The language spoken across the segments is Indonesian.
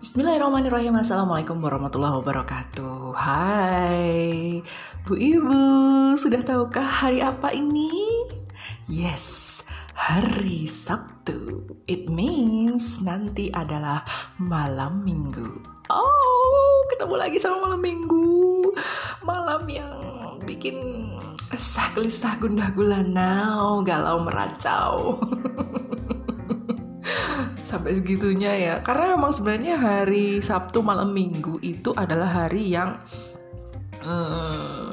Bismillahirrahmanirrahim. Assalamualaikum warahmatullahi wabarakatuh. Hai Bu Ibu Sudah tahukah hari apa ini? Yes Hari Sabtu. It means nanti adalah malam minggu. Oh ketemu lagi sama malam minggu. Malam yang bikin resah gelisah gundah gulana Galau meracau sampai segitunya ya. Karena memang sebenarnya hari Sabtu malam Minggu itu adalah hari yang hmm,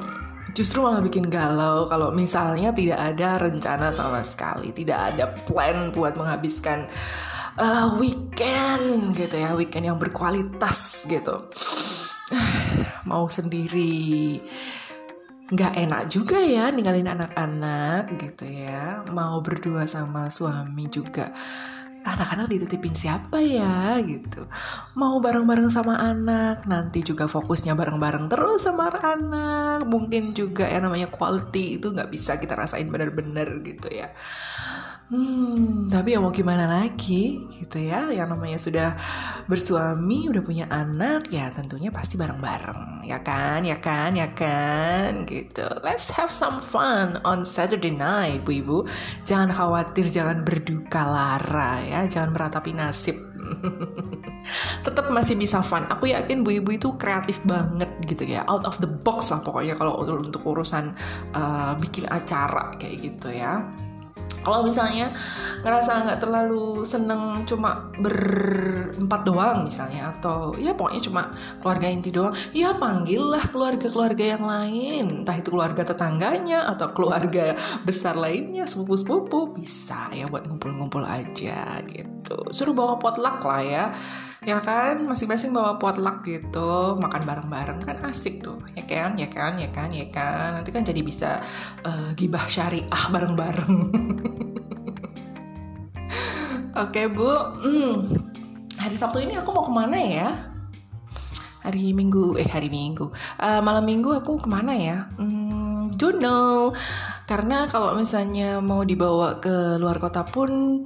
justru malah bikin galau kalau misalnya tidak ada rencana sama sekali tidak ada plan buat menghabiskan uh, weekend gitu ya weekend yang berkualitas gitu. Mau sendiri nggak enak juga ya ninggalin anak-anak gitu ya. Mau berdua sama suami juga anak-anak dititipin siapa ya gitu. Mau bareng-bareng sama anak nanti juga fokusnya bareng-bareng terus sama anak. Mungkin juga yang namanya quality itu nggak bisa kita rasain bener-bener gitu ya Hmm, tapi ya mau gimana lagi gitu ya. Yang namanya sudah bersuami, udah punya anak Ya tentunya pasti bareng-bareng. Ya kan, ya kan, ya kan gitu. Let's have some fun on Saturday night Bu Ibu. Jangan khawatir, jangan berduka lara ya. Jangan meratapi nasib. Tetap masih bisa fun. Aku yakin Bu Ibu itu kreatif banget gitu ya, out of the box lah pokoknya kalau untuk urusan uh, bikin acara kayak gitu ya kalau misalnya ngerasa nggak terlalu seneng cuma berempat doang misalnya atau ya pokoknya cuma keluarga inti doang ya panggillah keluarga-keluarga yang lain. Entah itu keluarga tetangganya atau keluarga besar lainnya sepupu-sepupu bisa ya buat ngumpul-ngumpul aja gitu. Suruh bawa potluck lah ya. Ya kan masing-masing bawa potluck gitu. Makan bareng-bareng kan asik tuh. Ya kan ya kan ya kan ya kan. Nanti kan jadi bisa uh, gibah syariah bareng-bareng oke bu hmm. hari sabtu ini aku mau ke mana ya hari minggu eh hari minggu uh, malam minggu aku ke mana ya hmm, don't karena kalau misalnya mau dibawa ke luar kota pun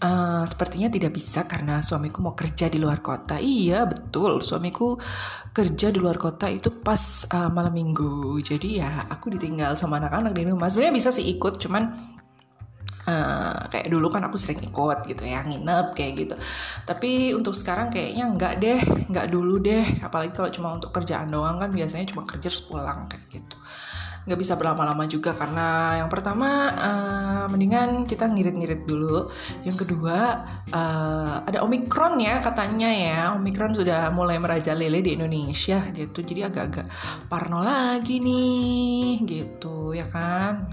Uh, sepertinya tidak bisa karena suamiku mau kerja di luar kota. Iya betul, suamiku kerja di luar kota itu pas uh, malam minggu. Jadi ya aku ditinggal sama anak-anak di rumah. Sebenarnya bisa sih ikut, cuman uh, kayak dulu kan aku sering ikut gitu ya nginep kayak gitu. Tapi untuk sekarang kayaknya nggak deh, nggak dulu deh. Apalagi kalau cuma untuk kerjaan doang kan biasanya cuma kerja terus pulang kayak gitu. Nggak bisa berlama-lama juga karena yang pertama uh, mendingan kita ngirit-ngirit dulu. Yang kedua uh, ada omikron ya katanya ya. Omikron sudah mulai merajalela di Indonesia gitu. Jadi agak-agak parno lagi nih gitu ya kan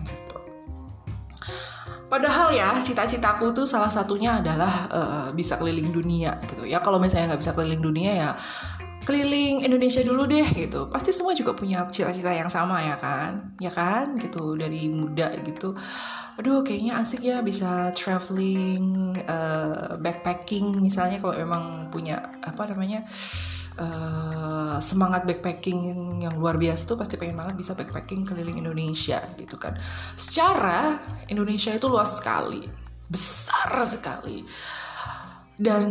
Padahal ya cita-citaku tuh salah satunya adalah uh, bisa keliling dunia gitu ya. Kalau misalnya nggak bisa keliling dunia ya keliling Indonesia dulu deh gitu. Pasti semua juga punya cita-cita yang sama ya kan? Ya kan? Gitu dari muda gitu. Aduh kayaknya asik ya bisa traveling uh, backpacking misalnya kalau memang punya apa namanya uh, semangat backpacking yang luar biasa tuh pasti pengen banget bisa backpacking keliling Indonesia gitu kan. Secara Indonesia itu luas sekali besar sekali. Dan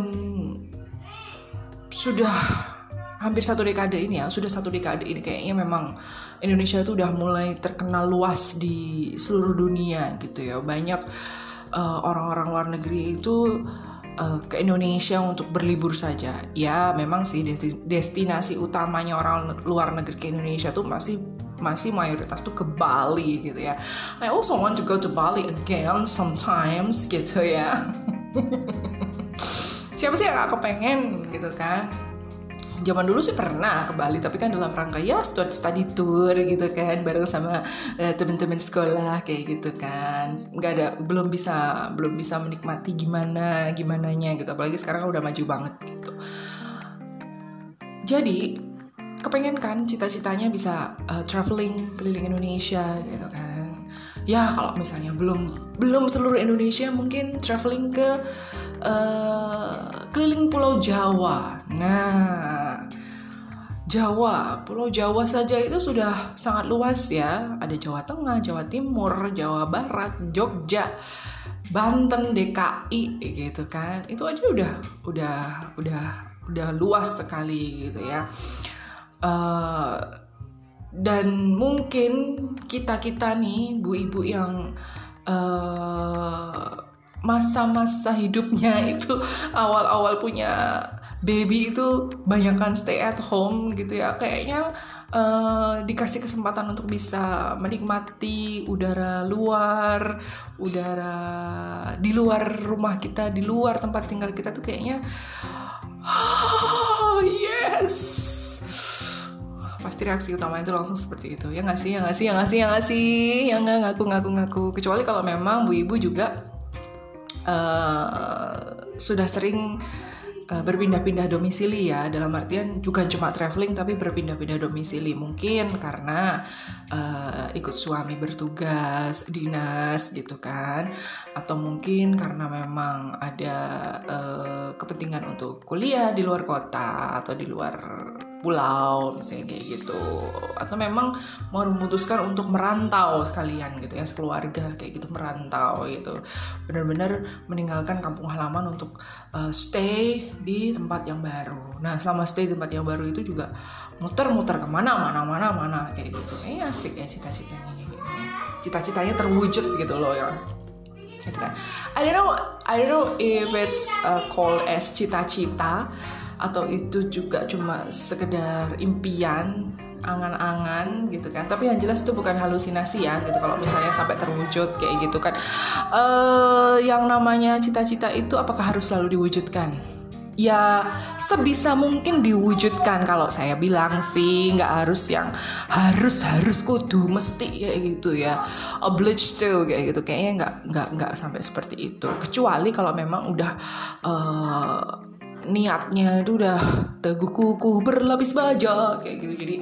sudah hampir satu dekade ini ya sudah satu dekade ini kayaknya memang Indonesia itu udah mulai terkenal luas di seluruh dunia gitu ya. Banyak uh, orang-orang luar negeri itu uh, ke Indonesia untuk berlibur saja. Ya memang sih destinasi utamanya orang luar negeri ke Indonesia tuh masih masih mayoritas tuh ke Bali gitu ya. I also want to go to Bali again sometimes gitu ya. Siapa sih yang aku pengen gitu kan zaman dulu sih pernah ke Bali tapi kan dalam rangka ya study tour gitu kan bareng sama uh, teman-teman sekolah kayak gitu kan. Nggak ada belum bisa belum bisa menikmati gimana gimana nya gitu. Apalagi sekarang udah maju banget gitu. Jadi kepengen kan cita-citanya bisa uh, traveling keliling Indonesia gitu kan. Ya kalau misalnya belum belum seluruh Indonesia mungkin traveling ke uh, keliling Pulau Jawa. Nah, Jawa, Pulau Jawa saja itu sudah sangat luas ya. Ada Jawa Tengah, Jawa Timur, Jawa Barat, Jogja, Banten, DKI gitu kan. Itu aja udah udah udah udah luas sekali gitu ya uh, dan mungkin kita kita nih bu ibu yang uh, masa-masa hidupnya itu awal-awal punya baby itu banyakkan stay at home gitu ya. Kayaknya uh, dikasih kesempatan untuk bisa menikmati udara luar udara di luar rumah kita di luar tempat tinggal kita tuh kayaknya oh, yes. Pasti reaksi utama itu langsung seperti itu. Ya ya nggak sih ya nggak sih ya nggak sih? Ya nggak ngaku ngaku ngaku. Kecuali kalau memang bu ibu juga uh, sudah sering uh, berpindah-pindah domisili ya. Dalam artian bukan cuma traveling tapi berpindah-pindah domisili mungkin karena uh, ikut suami bertugas dinas gitu kan. Atau mungkin karena memang ada uh, kepentingan untuk kuliah di luar kota atau di luar pulau misalnya kayak gitu. Atau memang mau memutuskan untuk merantau sekalian gitu ya sekeluarga kayak gitu merantau gitu. Benar-benar meninggalkan kampung halaman untuk uh, stay di tempat yang baru. Nah selama stay di tempat yang baru itu juga muter-muter ke mana mana mana mana kayak gitu. Eh asik ya cita-citanya gitu. cita-citanya terwujud gitu loh ya. Gitu kan I don't know I don't know if it's uh, called as cita-cita atau itu juga cuma sekedar impian angan-angan gitu kan. Tapi yang jelas itu bukan halusinasi ya gitu. Kalau misalnya sampai terwujud kayak gitu kan. Uh, yang namanya cita-cita itu apakah harus selalu diwujudkan? Ya sebisa mungkin diwujudkan kalau saya bilang sih. Nggak harus yang harus harus kudu mesti kayak gitu ya. Obliged to kayak gitu. Kayaknya nggak nggak nggak sampai seperti itu. Kecuali kalau memang udah uh, niatnya itu udah teguh kukuh berlapis baja kayak gitu. Jadi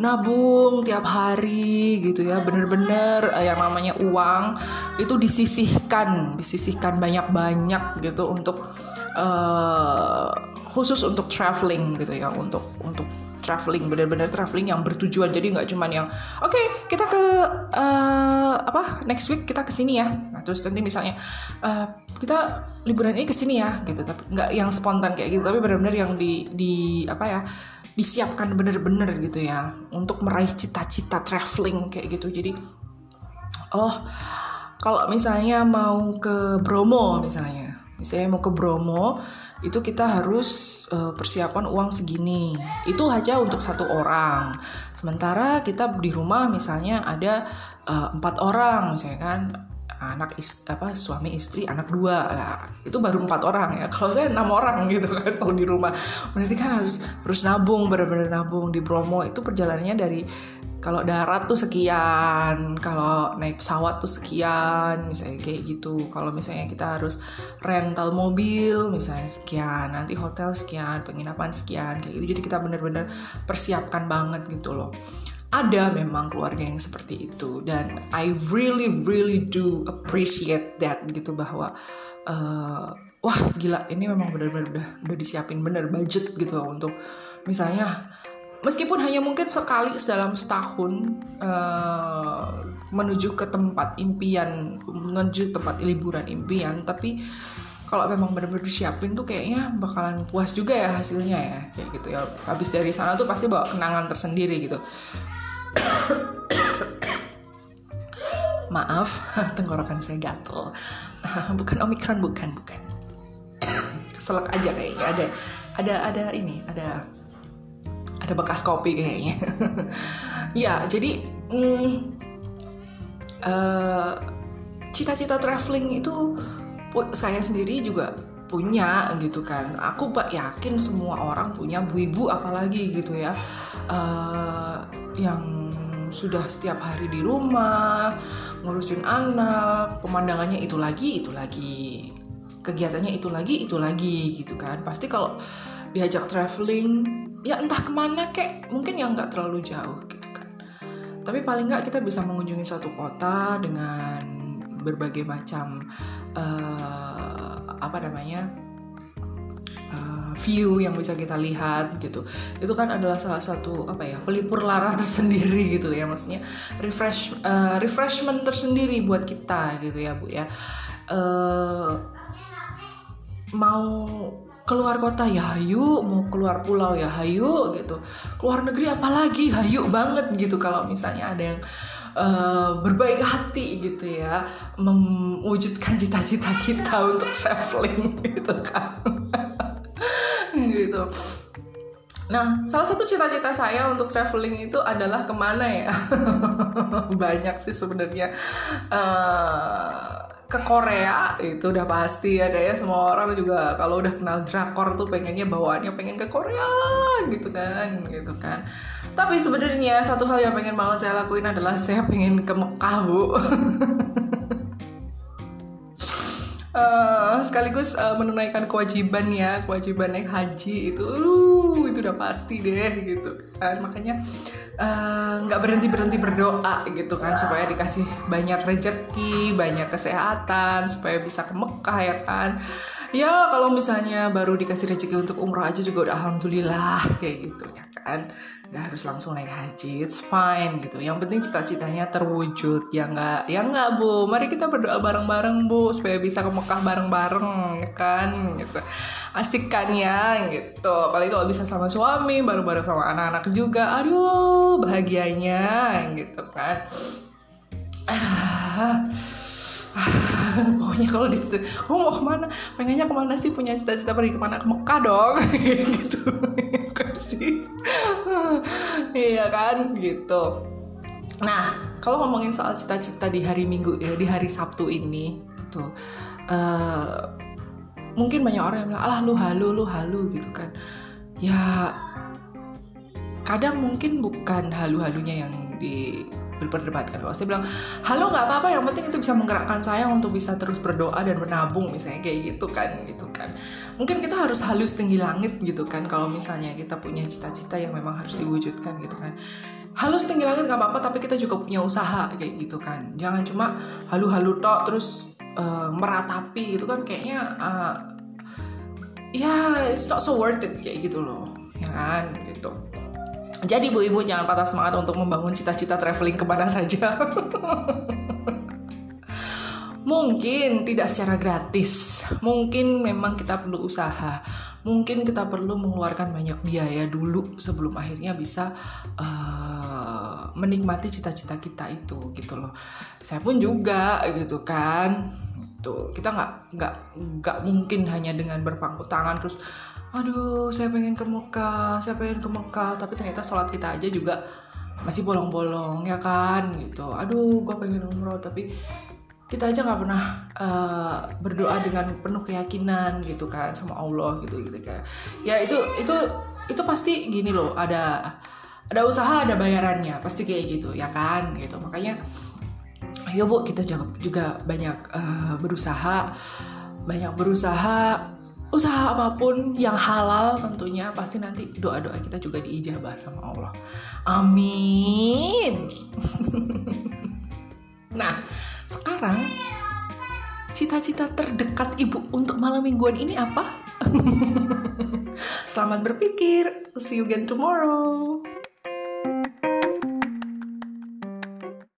nabung tiap hari gitu ya bener-bener uh, yang namanya uang itu disisihkan disisihkan banyak-banyak gitu untuk uh, khusus untuk traveling gitu ya untuk untuk traveling bener-bener traveling yang bertujuan. Jadi nggak cuman yang oke okay, kita ke uh, apa next week kita ke sini ya. Nah terus nanti misalnya uh, kita liburan ini ke sini ya gitu. Tapi nggak yang spontan kayak gitu tapi bener-bener yang di di apa ya disiapkan bener-bener gitu ya untuk meraih cita-cita traveling kayak gitu. Jadi oh kalau misalnya mau ke Bromo misalnya misalnya mau ke Bromo itu kita harus uh, persiapan uang segini. Itu aja untuk satu orang. Sementara kita di rumah misalnya ada uh, empat orang misalnya kan anak is, apa suami istri anak dua lah itu baru empat orang ya kalau saya enam orang gitu kan kalau di rumah berarti kan harus harus nabung benar-benar nabung di Bromo itu perjalanannya dari kalau darat tuh sekian, kalau naik pesawat tuh sekian, misalnya kayak gitu. Kalau misalnya kita harus rental mobil, misalnya sekian, nanti hotel sekian, penginapan sekian, kayak gitu. Jadi kita bener-bener persiapkan banget gitu loh. Ada memang keluarga yang seperti itu. Dan I really really do appreciate that gitu bahwa uh, wah gila ini memang benar-benar udah udah disiapin bener budget gitu loh, untuk misalnya meskipun hanya mungkin sekali dalam setahun uh, menuju ke tempat impian menuju tempat liburan impian tapi kalau memang benar-benar disiapin tuh kayaknya bakalan puas juga ya hasilnya ya kayak gitu ya. Habis dari sana tuh pasti bawa kenangan tersendiri gitu maaf tenggorokan saya gatel. Bukan omikron bukan bukan. Keselak aja kayaknya. Ada ada ada ini ada ada bekas kopi kayaknya. Ya jadi mm, uh, cita-cita traveling itu saya sendiri juga punya gitu kan. Aku pak yakin semua orang punya bu ibu apalagi gitu ya. Uh, yang sudah setiap hari di rumah ngurusin anak pemandangannya itu lagi itu lagi kegiatannya itu lagi itu lagi gitu kan. Pasti kalau diajak traveling ya entah ke mana kek mungkin yang nggak terlalu jauh gitu kan. Tapi paling nggak kita bisa mengunjungi satu kota dengan berbagai macam uh, apa namanya view yang bisa kita lihat gitu. Itu kan adalah salah satu apa ya pelipur lara tersendiri gitu ya. Maksudnya refresh uh, refreshment tersendiri buat kita gitu ya bu ya. Uh, mau keluar kota ya hayu. Mau keluar pulau ya hayu gitu. Keluar negeri apalagi hayu banget gitu. Kalau misalnya ada yang uh, berbaik hati gitu ya mewujudkan cita-cita kita untuk traveling gitu kan Nah, salah satu cita-cita saya untuk traveling itu adalah ke mana ya? Banyak sih sebenarnya. Uh, ke Korea itu udah pasti ada ya semua orang juga kalau udah kenal drakor tuh pengennya bawaannya pengen ke Korea gitu kan gitu kan tapi sebenarnya satu hal yang pengen banget saya lakuin adalah saya pengen ke Mekah bu uh, sekaligus uh, menunaikan kewajiban ya kewajiban naik haji itu uh, itu udah pasti deh gitu kan. Makanya Eh, nggak uh, berhenti berhenti berdoa gitu kan supaya dikasih banyak rezeki banyak kesehatan supaya bisa ke Mekah ya kan ya kalau misalnya baru dikasih rezeki untuk umroh aja juga udah alhamdulillah kayak gitu ya kan? Nggak harus langsung naik haji it's fine gitu. Yang penting cita-citanya terwujud ya nggak ya nggak bu? Mari kita berdoa bareng-bareng bu supaya bisa ke Mekah bareng-bareng ya kan? Gitu. Asik kan ya? Gitu. Apalagi kalau bisa sama suami bareng-bareng sama anak-anak juga. Aduh bahagianya gitu kan pokoknya kalau di kamu mau ke mana? Pengennya ke mana sih? Punya cita-cita pergi ke mana? Ke Mekah dong. Gitu. Kan sih? Iya kan? Gitu. Nah kalau ngomongin soal cita-cita di hari Minggu ya di hari Sabtu ini tuh uh, mungkin banyak orang yang bilang alah lu halu lu halu gitu kan. Ya kadang mungkin bukan halu-halunya yang di berdebatkan kalau saya bilang halo nggak apa-apa yang penting itu bisa menggerakkan saya untuk bisa terus berdoa dan menabung misalnya kayak gitu kan gitu kan. Mungkin kita harus halus tinggi langit gitu kan kalau misalnya kita punya cita-cita yang memang harus diwujudkan gitu kan. Halus tinggi langit nggak apa-apa tapi kita juga punya usaha kayak gitu kan. Jangan cuma halu-halu tok terus uh, meratapi gitu kan kayaknya uh, ya it's not so worth it kayak gitu loh ya kan jadi ibu-ibu jangan patah semangat untuk membangun cita-cita traveling ke mana saja. mungkin tidak secara gratis, mungkin memang kita perlu usaha, mungkin kita perlu mengeluarkan banyak biaya dulu sebelum akhirnya bisa uh, menikmati cita-cita kita itu gitu loh. Saya pun juga gitu kan, gitu. Kita nggak nggak nggak mungkin hanya dengan berpangku tangan terus aduh saya pengen ke Mekah saya pengen ke Mekah. Tapi ternyata sholat kita aja juga masih bolong-bolong ya kan? Gitu. Aduh gue pengen umroh tapi kita aja nggak pernah uh, berdoa dengan penuh keyakinan gitu kan sama Allah gitu gitu kayak ya itu itu itu pasti gini loh ada ada usaha ada bayarannya pasti kayak gitu ya kan? Gitu. Makanya ya bu kita juga banyak uh, berusaha banyak berusaha usaha apa pun yang halal tentunya pasti nanti doa-doa kita juga diijabah sama Allah. Amin. nah, sekarang cita-cita terdekat ibu untuk malam mingguan ini apa? Selamat berpikir. See you again tomorrow.